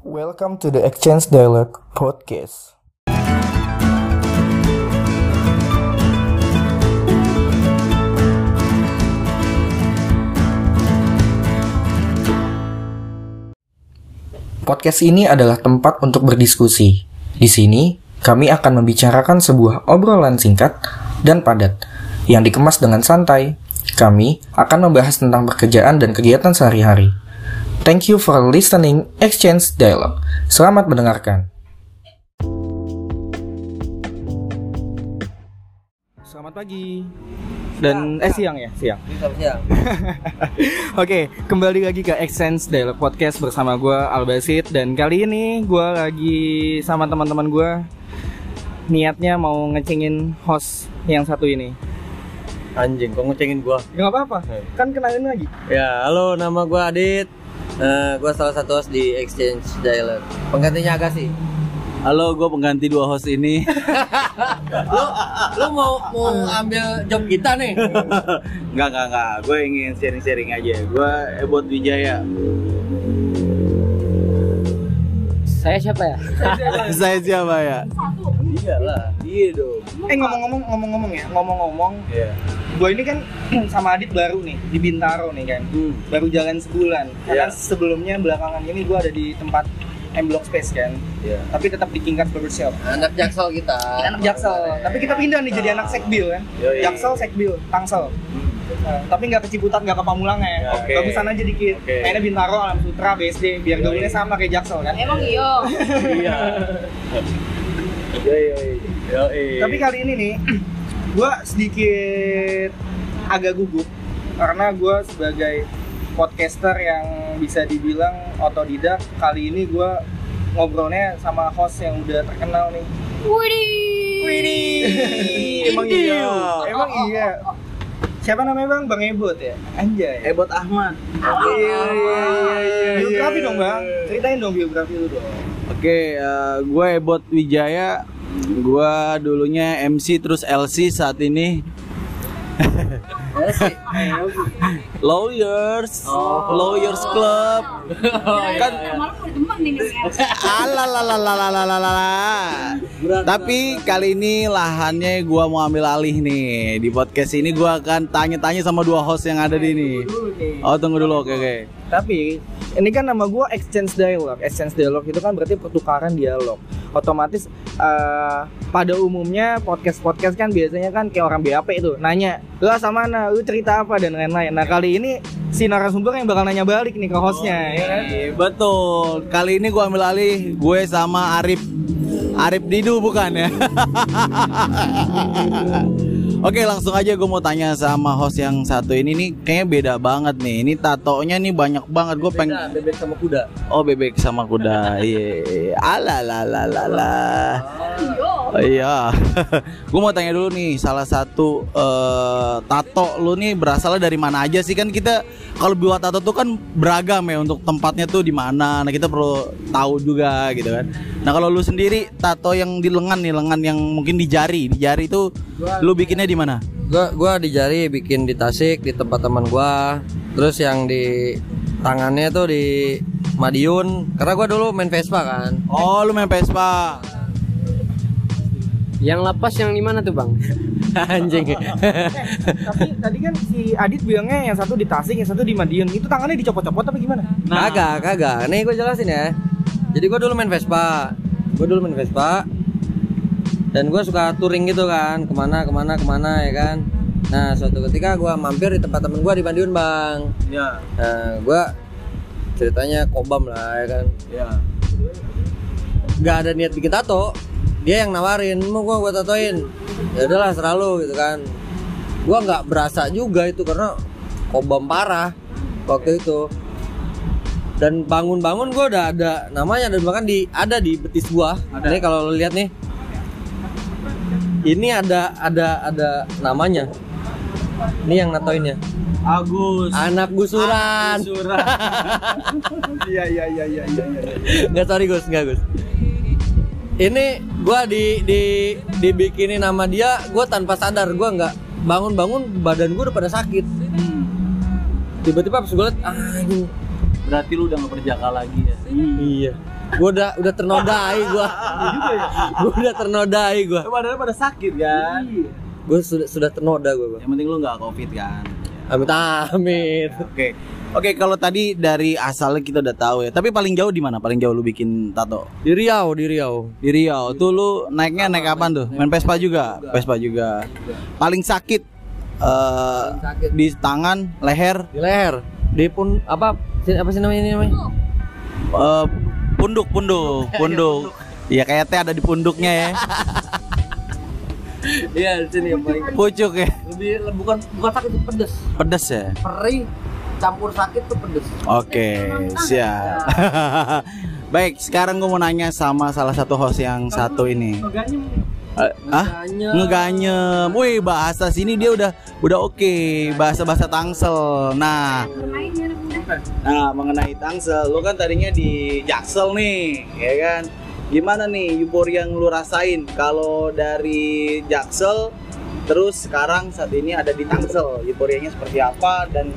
Welcome to the Exchange Dialogue Podcast. Podcast ini adalah tempat untuk berdiskusi. Di sini, kami akan membicarakan sebuah obrolan singkat dan padat yang dikemas dengan santai. Kami akan membahas tentang pekerjaan dan kegiatan sehari-hari. Thank you for listening Exchange Dialogue. Selamat mendengarkan. Selamat pagi. Dan eh siang ya, siang. siang. Oke, kembali lagi ke Exchange Dialogue Podcast bersama gue Albasit dan kali ini gue lagi sama teman-teman gue niatnya mau ngecengin host yang satu ini. Anjing, kok ngecengin gua? Ya nggak apa-apa, kan kenalin lagi. Ya, halo, nama gua Adit. Eh, gua salah satu host di Exchange Dialog. Penggantinya Agassi. Halo, gue pengganti dua host ini. Lu, lu mau mau ambil job kita nih? Enggak, enggak, enggak. Gue ingin sharing-sharing aja. Gue Ebot Wijaya. Saya siapa ya? Saya siapa ya? Iyalah, iya dong. Eh ngomong-ngomong, ngomong-ngomong ya, ngomong-ngomong, Iya. gue ini kan sama Adit baru nih di Bintaro nih kan, Hmm. baru jalan sebulan. Karena Iya. sebelumnya belakangan ini gue ada di tempat M Block Space kan, Iya. tapi tetap di King Card Barbershop. Anak Jaksel kita. anak Jaksel, tapi kita pindah nih jadi anak Sekbil kan, Yoi. Jaksel, Sekbil, Tangsel. Nah, tapi nggak ke Ciputat, nggak ke Pamulang ya. Oke. Bagusan aja dikit. Oke. Mainnya Bintaro, Alam Sutra, BSD, biar gaulnya sama kayak Jaksel kan. Emang iya. Iya. Yoi, yoi. Yoi. Tapi kali ini nih, gue sedikit agak gugup karena gue sebagai podcaster yang bisa dibilang otodidak. Kali ini gue ngobrolnya sama host yang udah terkenal nih. Widih. Widih, emang iya, emang iya. Siapa namanya bang? Bang Ebot ya? Anjay. Ebot Ahmad. Iya, iya, iya, iya. Biografi dong bang, ceritain dong biografi lu dong. Oke, eh, gue Ebot Wijaya. Gue dulunya MC terus LC saat ini lawyers oh. lawyers club oh, kan la. Tapi kali ini lahannya gua mau ambil alih nih. Di podcast ini gua akan tanya-tanya sama dua host yang ada di ini. Oh, tunggu dulu. Oke, okay, oke. Okay. Tapi ini kan nama gue exchange dialog. Exchange dialog itu kan berarti pertukaran dialog. Otomatis eh, pada umumnya podcast-podcast kan biasanya kan kayak orang BAP itu nanya, lu asal mana, lu cerita apa dan lain-lain. Nah kali ini si narasumber yang bakal nanya balik nih ke hostnya, ya kan? Iya, betul. Kali ini gua ambil alih gue sama Arif. Arif Didu bukan ya? Oke langsung aja gue mau tanya sama host yang satu ini nih kayaknya beda banget nih. Ini tatonya nih banyak banget. Gue pengen bebek sama kuda. Oh bebek sama kuda. Iya. Alalalala. Oh, iya. gue mau tanya dulu nih salah satu eh, tato lu nih berasalnya dari mana aja sih kan kita kalau buat tato tuh kan beragam ya untuk tempatnya tuh di mana. Nah kita perlu tahu juga gitu kan. Nah kalau lu sendiri tato yang di lengan nih lengan yang mungkin di jari di jari itu lu bikinnya di mana? Gua gua di jari bikin di Tasik di tempat teman gua. Terus yang di tangannya tuh di Madiun. Karena gua dulu main Vespa kan. Oh lu main Vespa. Yang lepas yang di mana tuh, Bang? Anjing. Tapi tadi kan si Adit bilangnya yang satu di Tasik, yang satu di Madiun. Itu tangannya dicopot-copot apa gimana? Kagak, kagak. Nih gue jelasin ya. Jadi gue dulu main Vespa. Gue dulu main Vespa. Dan gue suka touring gitu kan, ke mana, ke mana, ke mana ya kan. Nah suatu ketika gue mampir di tempat temen gue di Madiun bang. Ya, Nah gue ceritanya kobam lah ya kan. ya. Gak ada niat bikin tato. Dia yang nawarin, mau gue gue tatoin. Ya udahlah selalu gitu kan. Gue nggak berasa juga itu karena kobam parah waktu itu. Dan bangun-bangun gue udah ada namanya dan bahkan di ada di betis gua. Ada. Ini kalau lo lihat nih, ini ada ada ada namanya. Ini yang natoinnya. Agus. Anak gusuran. Iya iya iya iya iya. iya. Nggak sorry Gus, nggak Gus. Ini gua di di dibikinin nama dia, gua tanpa sadar gua nggak bangun-bangun badan gua udah pada sakit. Hmm. Tiba-tiba pas gue liat, ah anjing. Berarti lu udah nggak berjaka lagi ya. Iya. Gua udah udah ternodai gua. Gua udah ternodai gua. Padahal pada sakit kan. Gua sudah sudah ternoda gua. Bang. Yang penting lu nggak covid kan. Amit amit. Oke. Oke, kalau tadi dari asalnya kita udah tahu ya. Tapi paling jauh di mana? Paling jauh lu bikin tato? Di Riau, di Riau. Di Riau. Tuh lu naiknya naik kapan tuh? Main Vespa juga. Vespa juga. Paling sakit eh sakit. di tangan, leher, Di leher. Di pun apa? Apa sih namanya ini namanya? eh, punduk, punduk, punduk. Iya kayak teh ada di punduknya ya. Iya, di sini yang paling Pucuk ya. lebih bukan bukan sakit pedes. Pedes ya. Perih campur sakit tuh pedes. Oke, siap. Baik, sekarang gue mau nanya sama salah satu host yang satu ini. Eh, ah? Ngeganyem. Wih, bahasa sini dia udah udah oke. Bahasa-bahasa Tangsel. Nah, nah mengenai Tangsel, lu kan tadinya di Jaksel nih, ya kan? Gimana nih euforia yang lu rasain kalau dari Jaksel terus sekarang saat ini ada di Tangsel? Euforianya seperti apa dan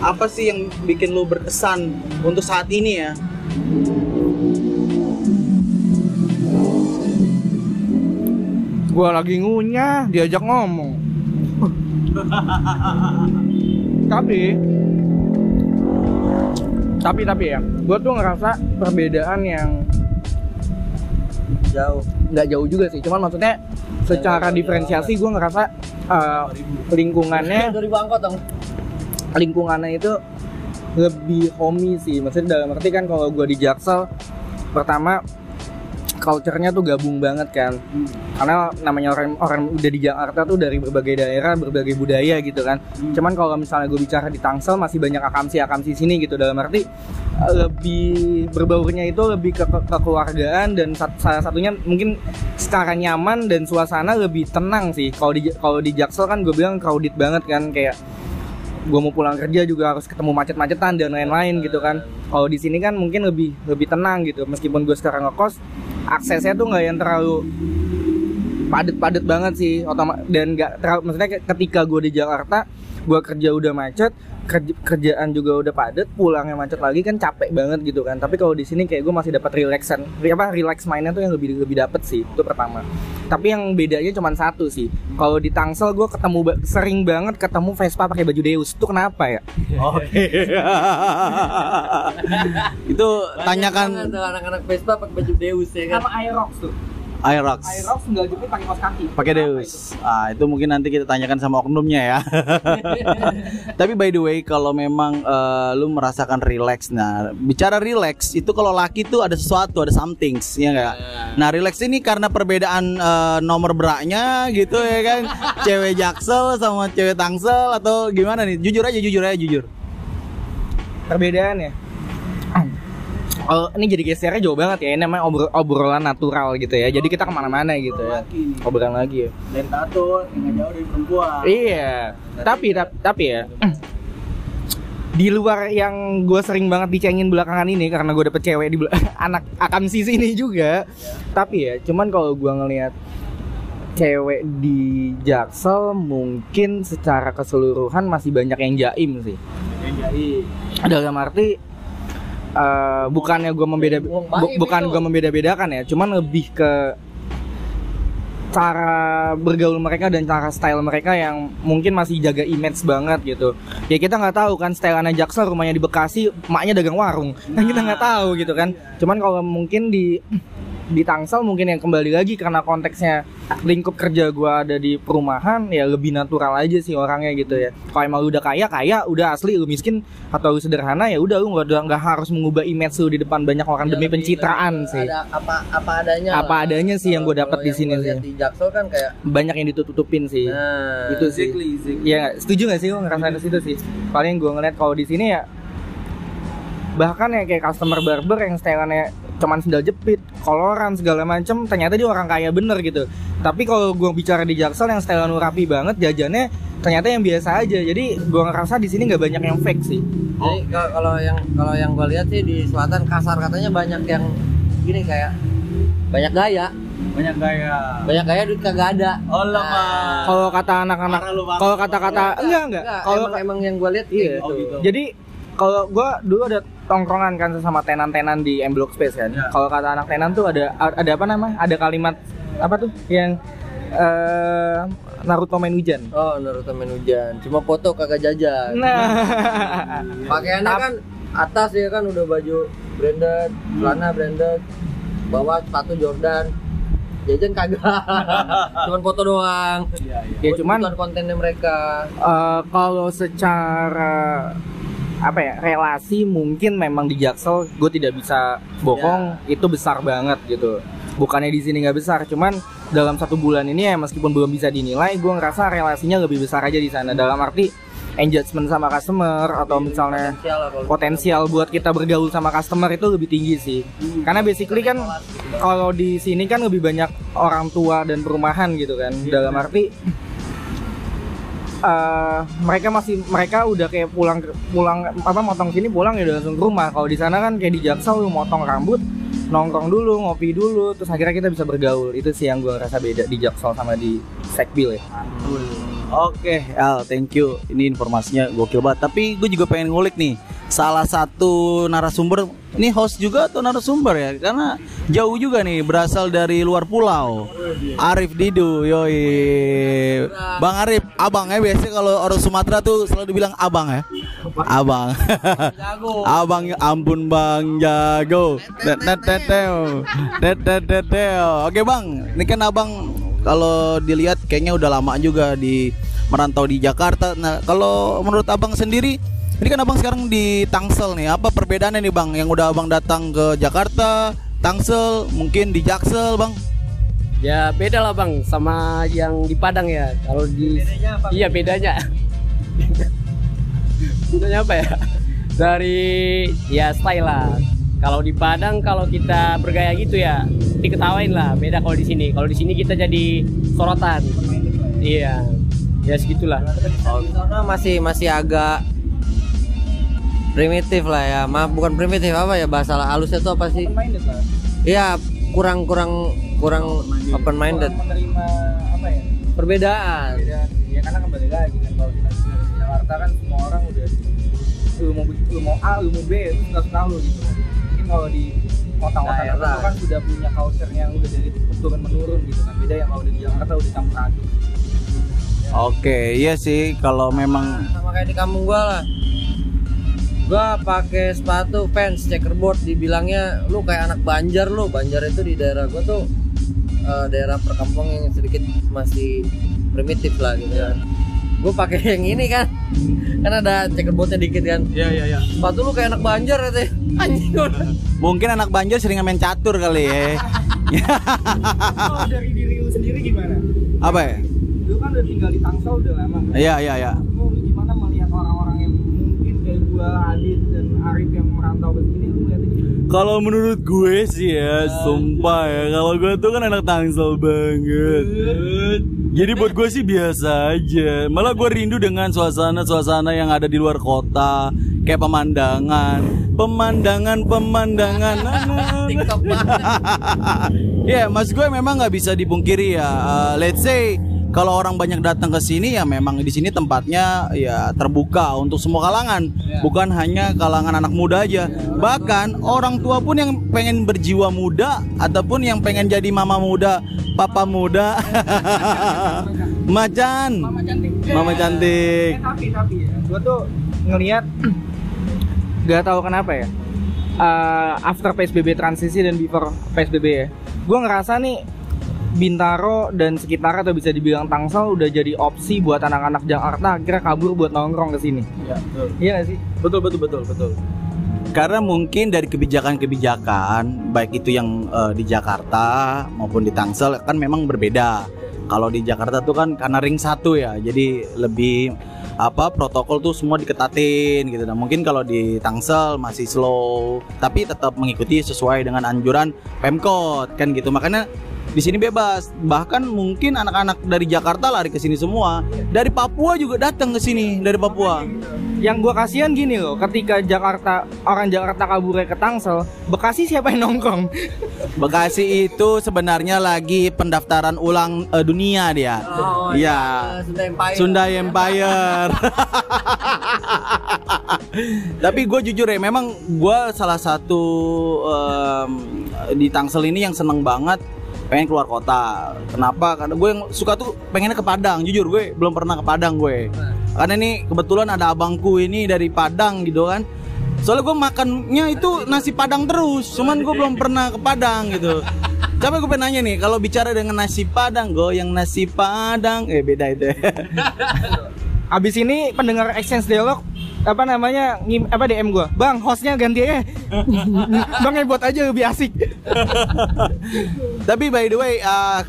apa sih yang bikin lu berkesan untuk saat ini ya? Gua lagi ngunyah, diajak ngomong. tapi tapi tapi ya, gua tuh ngerasa perbedaan yang Jauh. nggak jauh juga sih. Cuman maksudnya secara diferensiasi gua ngerasa eh, lingkungannya 2000 angkot dong. Lingkungannya itu lebih homey sih. Maksudnya dalam arti kan kalau gue di Jaksel pertama culture-nya tuh gabung banget kan. Karena namanya orang orang udah di Jakarta tuh dari berbagai daerah berbagai budaya gitu kan. Cuman kalau misalnya gue bicara di Tangsel masih banyak akamsi akamsi sini gitu. Dalam arti eh, lebih berbaurnya itu lebih ke, ke- kekeluargaan dan sat- salah satunya mungkin secara nyaman dan suasana lebih tenang sih. Kalau di kalau di Jaksel kan gue bilang crowded banget kan kayak gue mau pulang kerja juga harus ketemu macet-macetan dan lain-lain gitu kan. Kalau di sini kan mungkin lebih lebih tenang gitu. Meskipun gue sekarang ngekos aksesnya tuh nggak yang terlalu padet-padet banget sih. Otoma dan nggak terlalu maksudnya ke- ketika gue di Jakarta gue kerja udah macet kerja- kerjaan juga udah padet pulangnya macet lagi kan capek banget gitu kan. Tapi kalau di sini kayak gue masih dapat relaxan apa relax mainnya tuh yang lebih lebih dapet sih itu pertama tapi yang bedanya cuma satu sih kalau di Tangsel gue ketemu ba- sering banget ketemu Vespa pakai baju Deus itu kenapa ya Oke. itu tanyakan Banyak tuh anak-anak Vespa pakai baju Deus ya kan. sama Aerox tuh Aerox. Aerox nggak jepit pakai kaos kaki Pakai Deus. Ah, itu mungkin nanti kita tanyakan sama oknumnya ya. Tapi by the way, kalau memang eh, lu merasakan relax, nah bicara relax itu kalau laki tuh ada sesuatu, ada something, ya enggak? Nah, relax ini karena perbedaan eh, nomor beraknya gitu ya kan, cewek Jaksel sama cewek Tangsel atau gimana nih? Jujur aja, jujur aja, jujur. perbedaannya Oh, ini jadi gesernya jauh banget ya. Ini namanya obrol- obrolan natural gitu ya. Jadi kita ke mana-mana gitu ya. Obrolan lagi ya. Dan tato yang jauh dari perempuan. Iya. Tapi tapi, tapi ya. Di luar yang gue sering banget dicengin belakangan ini karena gue dapet cewek di anak akamsi sini juga. Tapi ya, cuman kalau gue ngelihat cewek di Jaksel mungkin secara keseluruhan masih banyak yang jaim sih. Dalam arti eh, bukannya gue membeda bu- bukan itu. gue membeda-bedakan ya, cuman lebih ke cara bergaul mereka dan cara style mereka yang mungkin masih jaga image banget gitu. Ya kita nggak tahu kan style anak Jaksel rumahnya di Bekasi, maknya dagang warung. Kan kita nggak tahu gitu kan. Cuman kalau mungkin di di Tangsel mungkin yang kembali lagi karena konteksnya lingkup kerja gua ada di perumahan ya lebih natural aja sih orangnya gitu ya. Kalau emang lu udah kaya kaya, udah asli lu miskin atau lu sederhana ya udah lu nggak nggak harus mengubah image lu di depan banyak orang demi Lebih- pencitraan lebih sih. Ada apa apa adanya. Apa lah. adanya sih yang gua Kalau- dapat di sini sih. Di Jaksel kan kayak Banyak yang ditutup-tutupin sih. nah itu sih. Iya, nggak? setuju gak sih lo ngerasain di situ sih? Paling gue ngeliat kalau di sini ya bahkan ya kayak customer barber yang styleannya cuman sendal jepit, koloran segala macem, ternyata dia orang kaya bener gitu. Tapi kalau gue bicara di Jaksel yang stylean rapi banget, jajannya ternyata yang biasa aja. Jadi gue ngerasa di sini nggak banyak yang fake sih. Jadi kalau kalau yang kalau yang gue lihat sih di selatan kasar katanya banyak yang gini kayak banyak gaya, Banyak gaya. banyak gaya duit kagak ada. Oh Nah, lemah. Kalau kata anak-anak, kalau kata-kata enggak enggak. Kalau emang, emang yang gue lihat Iya. kayak Oh, gitu. gitu. Jadi kalau gue dulu ada tongkrongan kan sama tenan-tenan di M Block Space kan. Kalau kata anak tenan tuh ada ada apa namanya? Ada kalimat apa tuh yang eh Naruto main hujan. Oh, Naruto main hujan. Cuma foto kagak jajan. Nah, Pakaiannya kan atas ya kan udah baju branded, celana branded, bawah sepatu Jordan. Jajan kagak. Cuman foto doang. ya Buat cuman kebutuhan kontennya mereka. eh, kalau secara apa ya relasi mungkin memang di Jaksel gue tidak bisa bohong itu besar banget gitu. Bukannya di sini nggak besar cuman dalam satu bulan ini ya meskipun belum bisa dinilai gue ngerasa relasinya lebih besar aja di sana. Dalam arti engagement sama customer atau misalnya Potensial potensial buat kita bergaul sama customer itu lebih tinggi sih. Karena basically kan kalau di sini kan lebih banyak orang tua dan perumahan gitu kan. Dalam arti eh, mereka masih mereka udah kayak pulang pulang apa motong sini pulang ya udah langsung ke rumah. Kalau di sana kan kayak di Jaksel lu motong rambut nongkrong dulu, ngopi dulu, terus akhirnya kita bisa bergaul. Itu sih yang gue rasa beda di Jaksel sama di Sekbil ya. Oke, Al, thank you. Ini informasinya gokil banget. Tapi gue juga pengen ngulik nih. Salah satu narasumber, ini host juga atau narasumber ya? Karena jauh juga nih, berasal dari luar pulau. Arif Didu, yoi. Bang Arif, abang ya biasanya kalau orang Sumatera tuh selalu dibilang abang ya. Abang. abang ya ampun Bang jago. Tet, tet, tet, teo. Tet, tet, tet, teo. Oke Bang, ini kan abang kalau dilihat kayaknya udah lama juga di merantau di Jakarta. Nah, kalau menurut Abang sendiri, ini kan Abang sekarang di Tangsel nih. Apa perbedaannya nih, Bang? Yang udah Abang datang ke Jakarta, Tangsel, mungkin di Jaksel, Bang? Ya beda lah bang sama yang di Padang ya. Kalau di iya bedanya. bedanya apa ya? Dari ya style lah. Kalau di Padang kalau kita bergaya gitu ya diketawain lah. Beda kalau di sini. Kalau di sini kita jadi sorotan. Iya. Ya segitulah. Di sana masih masih agak primitif lah ya. Maaf bukan primitif apa ya bahasa halusnya itu apa sih? Minded lah. Iya, kurang kurang kurang open minded. Menerima apa ya? Perbedaan. beda ya karena kembali lagi kan kalau kita di Jakarta kan semua orang udah lu mau lu mau A lu mau B itu suka suka lu gitu mungkin kalau di kota-kota Daerah. tertentu kan sudah punya culture yang udah dari turun menurun gitu kan beda yang kalau di Jakarta udah campur aduk Oke, iya sih kalau memang Sama kayak di kampung gua lah. Gua pakai sepatu Vans checkerboard dibilangnya lu kayak anak Banjar lu. Banjar itu di daerah gua tuh eh, daerah perkampungan yang sedikit masih primitif lah gitu kan. Gue pakai yang ini kan. Kan ada checkerboardnya dikit kan. Iya, iya, iya. Sepatu lu kayak anak Banjar katanya. Anjing gua. Mungkin anak Banjar sering main catur kali ya. kalau dari diri lu sendiri gimana Apa ya? lu kan udah tinggal di Tangsel udah lama kan Iya, iya, iya. lu gimana melihat orang-orang yang mungkin kayak gua Adit dan Arif yang merantau ke sini lu? Kalau menurut gue sih ya, sumpah ya, kalau gue tuh kan anak Tangsel banget. Jadi buat gue sih biasa aja. Malah gue rindu dengan suasana-suasana yang ada di luar kota, kayak pemandangan, pemandangan, pemandangan. TikTok banget. Ya, mas gue memang nggak bisa dipungkiri ya. Uh, let's say kalau orang banyak datang ke sini ya memang di sini tempatnya ya terbuka untuk semua kalangan, bukan hanya kalangan anak muda aja. Bahkan orang tua pun yang pengen berjiwa muda ataupun yang pengen jadi mama muda, papa muda. Macan. Mama cantik Mama cantik. Eh, tapi tapi ya gue tuh ngelihat gak tahu kenapa ya Eh, after psbb transisi dan before psbb ya gue ngerasa nih Bintaro dan sekitar atau bisa dibilang Tangsel udah jadi opsi buat anak-anak Jakarta akhirnya kabur buat nongkrong ke sini. Iya, betul. Iya gak sih? Betul betul betul betul. Karena mungkin dari kebijakan-kebijakan baik itu yang eh, di Jakarta maupun di Tangsel kan memang berbeda. Kalau di Jakarta tuh kan karena ring satu ya, jadi lebih apa protokol tuh semua diketatin gitu. Nah mungkin kalau di Tangsel masih slow, tapi tetap mengikuti sesuai dengan anjuran Pemkot kan gitu. Makanya di sini bebas. Bahkan mungkin anak-anak dari Jakarta lari ke sini semua. Dari Papua juga datang ke sini dari Papua. Yang gua kasihan gini loh, ketika Jakarta orang Jakarta kabur ke Tangsel, Bekasi siapa yang nongkrong? Bekasi itu sebenarnya lagi pendaftaran ulang eh, dunia dia. Oh, Iya. Sunda Empire. Sunda Empire. Tapi gue jujur ya, memang gue salah satu em, di Tangsel ini yang seneng banget pengen keluar kota. Kenapa? Karena gue yang suka tuh pengennya ke Padang. Jujur gue belum pernah ke Padang gue. Karena ini kebetulan ada abangku ini dari Padang gitu kan. Soalnya gue makannya itu nasi Padang terus. Cuman gue belum pernah ke Padang gitu. Coba gue pengen nanya nih, kalau bicara dengan nasi Padang, goyang nasi Padang, eh beda itu. ya. Abis ini pendengar exchange dialog apa namanya ngim, apa DM gua bang hostnya ganti aja bang buat aja lebih asik Tapi by the way,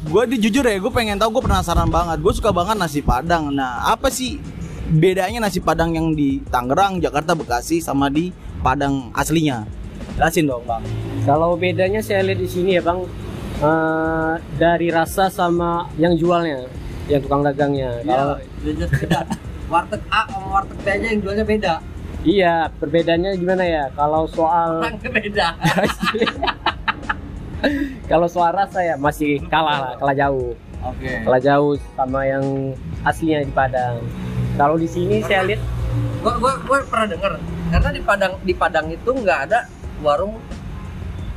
gue di jujur ya, gue pengen tahu, gue penasaran banget. Gue suka banget nasi Padang. Nah, apa sih bedanya nasi Padang yang di Tangerang, Jakarta, Bekasi sama di Padang aslinya? Jelasin dong, bang. Kalau bedanya saya lihat di sini ya bang, eh, dari rasa sama yang jualnya, yang tukang dagangnya. Kalau Iya, beda. Warteg A sama warteg B aja yang jualnya beda. Iya, perbedaannya gimana ya? Kalau soal beda. kalau soal rasa ya masih kalah lah, kalah jauh, Oke. kalah jauh sama yang aslinya di Padang. Kalau di sini saya lihat gua gua gua pernah denger karena di Padang di Padang itu nggak ada warung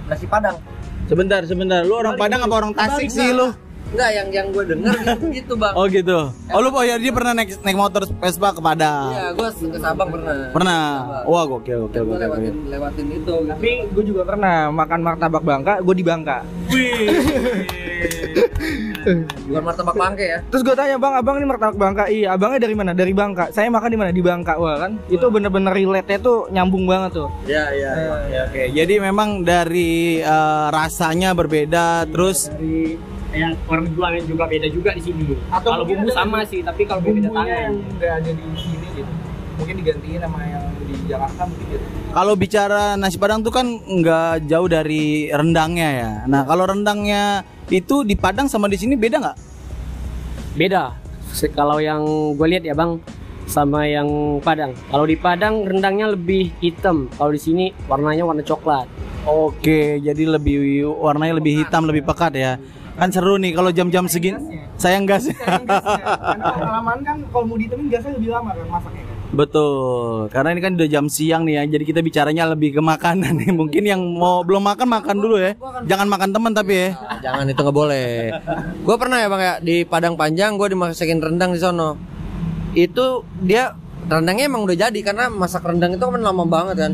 nasi Padang. Sebentar, sebentar. Lu orang Padang apa orang Tasik sih lu? Enggak, yang yang gue denger gitu, gitu bang. Oh gitu. Oh lu oh ya dia pernah naik naik motor Vespa ke Padang. Iya, gue ke Sabang pernah. Pernah. Wah, gokil, gokil, Gue lewatin lewatin itu. Gitu. tapi gue juga pernah makan martabak Bangka gue di Bangka Bukan martabak bangke ya. terus gue tanya bang abang ini martabak Bangka iya abangnya dari mana dari Bangka saya makan di mana di Bangka wah kan itu bener-bener relate nya tuh nyambung banget tuh Iya, iya. Ya, Oke, jadi memang dari eh, rasanya berbeda, terus dari yang orang jualnya juga beda juga di sini. Atau kalau bumbu sama sih, tapi kalau beda tangan. nggak ada di sini gitu mungkin digantiin sama yang di Jakarta mungkin gitu kalau bicara nasi Padang tuh kan nggak jauh dari rendangnya ya. Nah, kalau rendangnya itu di Padang sama di sini beda nggak? Beda. Kalau yang gue lihat ya bang, sama yang Padang. Kalau di Padang rendangnya lebih hitam. Kalau di sini warnanya warna coklat. Oke, jadi lebih warnanya lebih hitam, lebih pekat ya. Kan seru nih kalau jam-jam segini. Sayang gas. karena pengalaman kan kalau mau ditemin gasnya lebih lama kan masaknya kan Betul, karena ini kan udah jam siang nih ya, jadi kita bicaranya lebih ke makanan nih. Mungkin yang mau belum makan makan dulu ya, jangan makan teman tapi ya. Nah, jangan itu nggak boleh. gue pernah ya bang ya di Padang Panjang gue dimasakin rendang di sono. Itu dia rendangnya emang udah jadi karena masak rendang itu kan lama banget kan.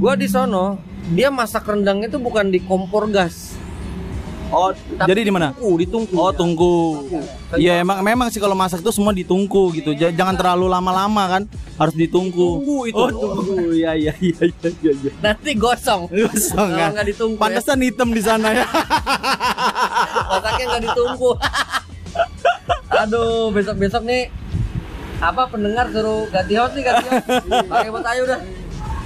Gue di sono dia masak rendang itu bukan di kompor gas. Oh, jadi di mana? Tungku, ditungku. Oh, tungku. Iya, emang memang sih kalau masak tuh semua ditungku gitu. Ja- Jangan terlalu lama-lama kan, harus ditungku. Tunggu itu. Oh, tunggu. Iya, iya, iya, iya, iya. iya. Nanti gosong. Gosong kan. nggak ditunggu ya. Pantesan hitam di sana ya. Masaknya nggak ditunggu. Aduh, besok-besok nih apa pendengar suruh ganti host nih ganti host. Pakai buat ayo udah.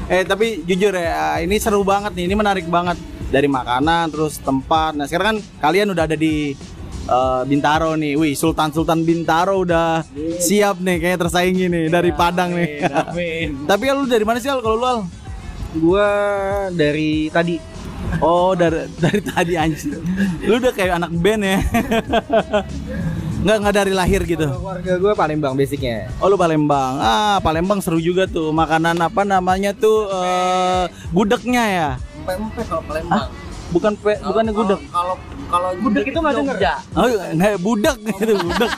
Eh tapi jujur ya, ini seru banget nih, ini menarik banget dari makanan terus tempat. Nah sekarang kan kalian udah ada di eh, Bintaro nih, wih Sultan Sultan Bintaro udah siap nih, kayaknya tersaingi nih dari Padang nih. tapi ya lu dari mana sih Al kalau lu Al? gua dari tadi Oh dari dari tadi anjir. Lu udah kayak anak band ya. Nggak nggak dari lahir gitu. keluarga gue Palembang basicnya Oh lu Palembang. Ah Palembang seru juga tuh. Makanan apa namanya tuh eh gudegnya ya. Empe-empe kalau Palembang. Bukan pe, Kalau- bukannya gudeg. Kalau kalau gudeg itu nggak denger. Oh, nggak budak gitu, budak.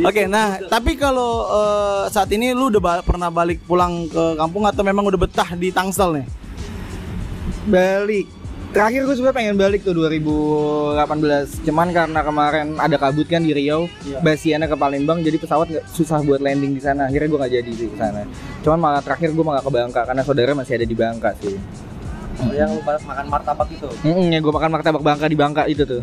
Oke, nah tapi kalau eh, saat ini lu udah ba- pernah balik pulang ke kampung atau memang udah betah di Tangsel nih? balik terakhir gue sebenarnya pengen balik tuh 2018 cuman karena kemarin ada kabut kan di Riau basiannya ke Palembang jadi pesawat nggak susah buat landing di sana. Akhirnya gue nggak jadi sih ke sana. Cuman malah terakhir gue malah ke Bangka karena saudara masih ada di Bangka sih. Oh, yang lu makan martabak itu. Mm ya gue makan martabak Bangka di Bangka itu tuh.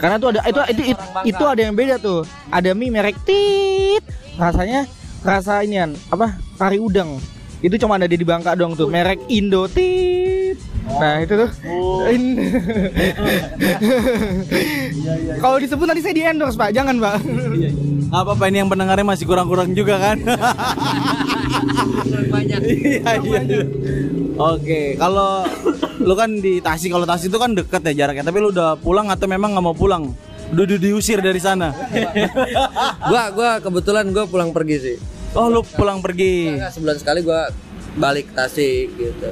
Karena tuh ada itu itu itu, itu ada yang beda tuh. Ada mie merek tit. Rasanya rasa inian apa kari udang. Itu cuma ada di Bangka doang tuh merek Indo tit nah itu tuh In- kalau disebut nanti saya di endorse pak jangan pak Nggak apa-apa ini yang pendengarnya masih kurang-kurang juga kan? Banyak. Iya iya. Oke, kalau lu kan di Tasik, kalau Tasik itu kan deket ya jaraknya. Tapi lu udah pulang atau memang nggak mau pulang? Udah udah diusir dari sana. Gua gua kebetulan gua pulang pergi sih. Oh, lu pulang pergi. Enggak, sebulan sekali gua balik Tasik gitu.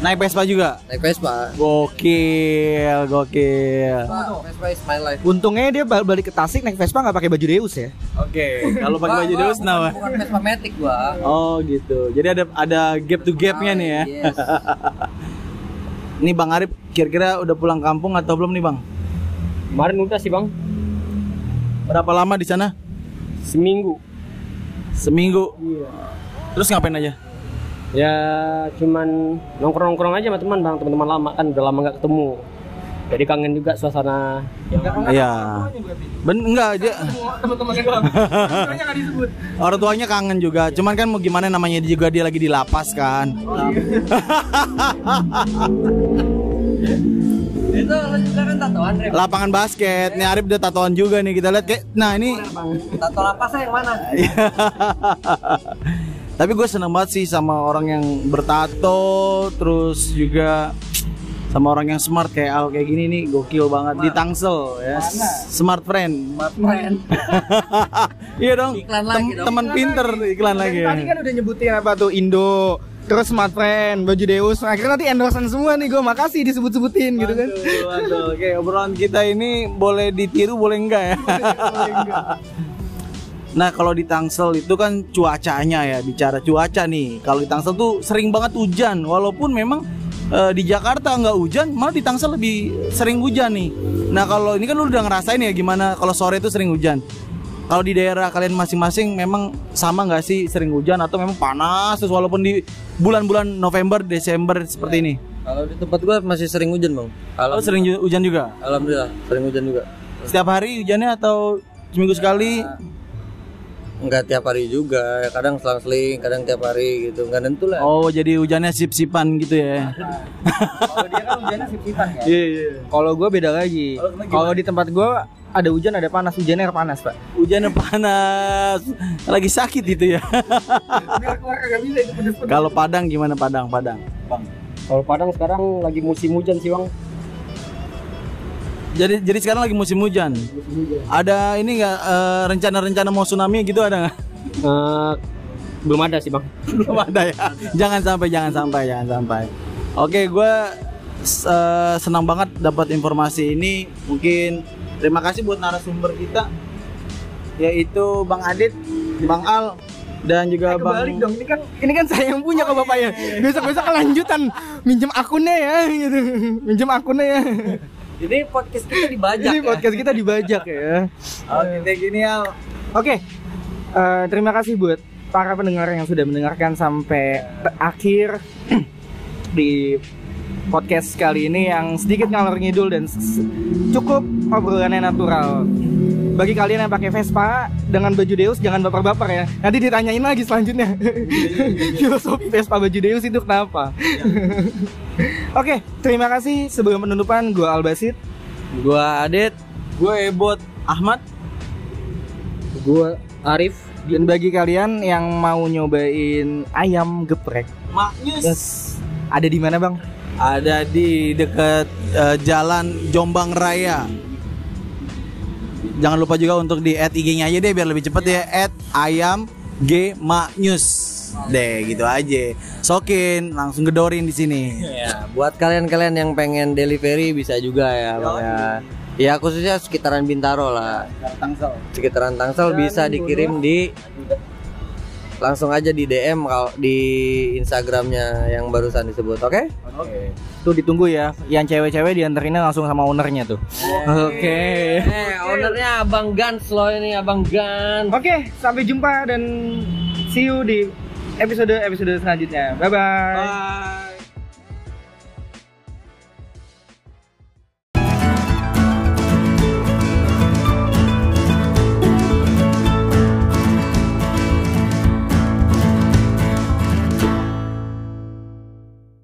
Naik Vespa juga. Naik Vespa. Gokil, gokil. Vespa is my life. Untungnya dia bal- balik ke Tasik naik Vespa nggak pakai baju Deus ya. Oke, kalau pakai baju Deus kenapa? bukan- Vespa Matic gua. Oh gitu. Jadi ada ada gap to gapnya nih ya. Yes. Nih Bang Arif kira-kira udah pulang kampung atau belum nih Bang? Kemarin udah sih bang, Berapa lama di sana? seminggu. Seminggu. Terus ngapain aja? Ya cuman nongkrong-nongkrong aja sama teman bang, teman-teman lama kan udah lama nggak ketemu. Jadi kangen juga suasana yang Iya. Ben enggak dia. Orang tuanya kangen juga. Cuman kan mau gimana namanya juga dia lagi di lapas kan. Itu juga kan tatoan. Lapangan basket. Nih Arif udah tatoan juga nih kita lihat kayak. Nah ini. Tato lapasnya yang mana? Tapi gue seneng banget sih sama orang yang bertato, terus juga sama orang yang smart kayak Al kayak gini nih gokil banget di Tangsel ya smart friend Smart friend. iya dong Iklan lagi dong. teman pinter iklan lagi Tadi kan udah nyebutin apa tuh Indo, terus Smart Friend, baju Deus. Akhirnya nanti endorsean semua nih gue. Makasih disebut-sebutin gitu kan. Aduh, aduh. Oke, obrolan kita ini boleh ditiru, boleh enggak ya? Nah, kalau di Tangsel itu kan cuacanya ya, bicara cuaca nih. Kalau di Tangsel tuh sering banget hujan, walaupun memang eh, di Jakarta nggak hujan, malah di Tangsel lebih sering hujan nih. Nah, kalau ini kan lu udah ngerasain ya gimana kalau sore itu sering hujan. Kalau di daerah kalian masing-masing memang sama nggak sih sering hujan atau memang panas terus walaupun di bulan-bulan November, Desember seperti ini? Kalau di tempat gua masih sering hujan, Bang. Kalau sering ju- hujan juga? Alhamdulillah, sering hujan juga. Setiap hari hujannya atau seminggu sekali? Enggak tiap hari juga, ya kadang selang-seling, kadang tiap hari gitu. Enggak nentu lah. Oh, jadi hujannya sip-sipan gitu ya. Kalau dia kan hujannya sip-sipan kan. Iya, iya. Kalau gue beda lagi. Kalau di tempat gue ada hujan ada panas, hujannya air panas pak. Hujannya panas. Lagi sakit itu ya. Kalau Padang gimana Padang? Padang. Bang. Kalau Padang sekarang lagi musim hujan sih bang. Jadi jadi sekarang lagi musim hujan. Ada ini enggak rencana-rencana mau tsunami gitu ada nggak? Eh, belum ada sih bang. Belum ada ya. Jangan sampai, jangan sampai, jangan sampai. Oke, gue senang banget dapat informasi ini. Mungkin terima kasih buat narasumber kita, yaitu Bang Adit, Bang Al, dan juga Bang. Kebalik dong, ini kan ini kan saya yang punya ke bapaknya. Besok-besok kelanjutan minjem akunnya ya gitu. Minjem akunnya ya. Ini podcast kita dibajak Ini ya. podcast kita dibajak ya. Oke, kayak gini Al. Oke, eh, terima kasih buat para pendengar yang sudah mendengarkan sampai akhir di podcast kali ini yang sedikit ngalor ngidul dan cukup obrolannya natural. Bagi kalian yang pakai Vespa dengan baju Deus jangan baper-baper ya. Nanti ditanyain lagi selanjutnya. Filosofi Vespa baju Deus itu kenapa? Oke, terima kasih. Sebelum penutupan, gua Albasit. Gua Adit, Gue Ebot Ahmad. Gua Arif. Dan bagi kalian yang mau nyobain ayam geprek, Maknyus. yes, ada di mana bang? Ada di dekat eh, Jalan Jombang Raya. Jangan lupa juga untuk di add IG-nya aja deh biar lebih cepet ya. Add ayam G Maknyus. Deh gitu aja. Sokin langsung gedorin di sini. Ya, buat kalian-kalian yang pengen delivery bisa juga ya, Bang ya. Ya khususnya sekitaran Bintaro lah. Tangsel. Sekitaran Tangsel bisa dikirim di langsung aja di DM kalau di Instagramnya yang barusan disebut, oke? Oke. Tuh ditunggu ya. Yang cewek-cewek dianterinnya langsung sama ownernya tuh. Oke. Eh, ownernya Abang Gans loh ini, Abang Gans. Oke, sampai jumpa dan see you di episode episode selanjutnya. Bye bye. Bye.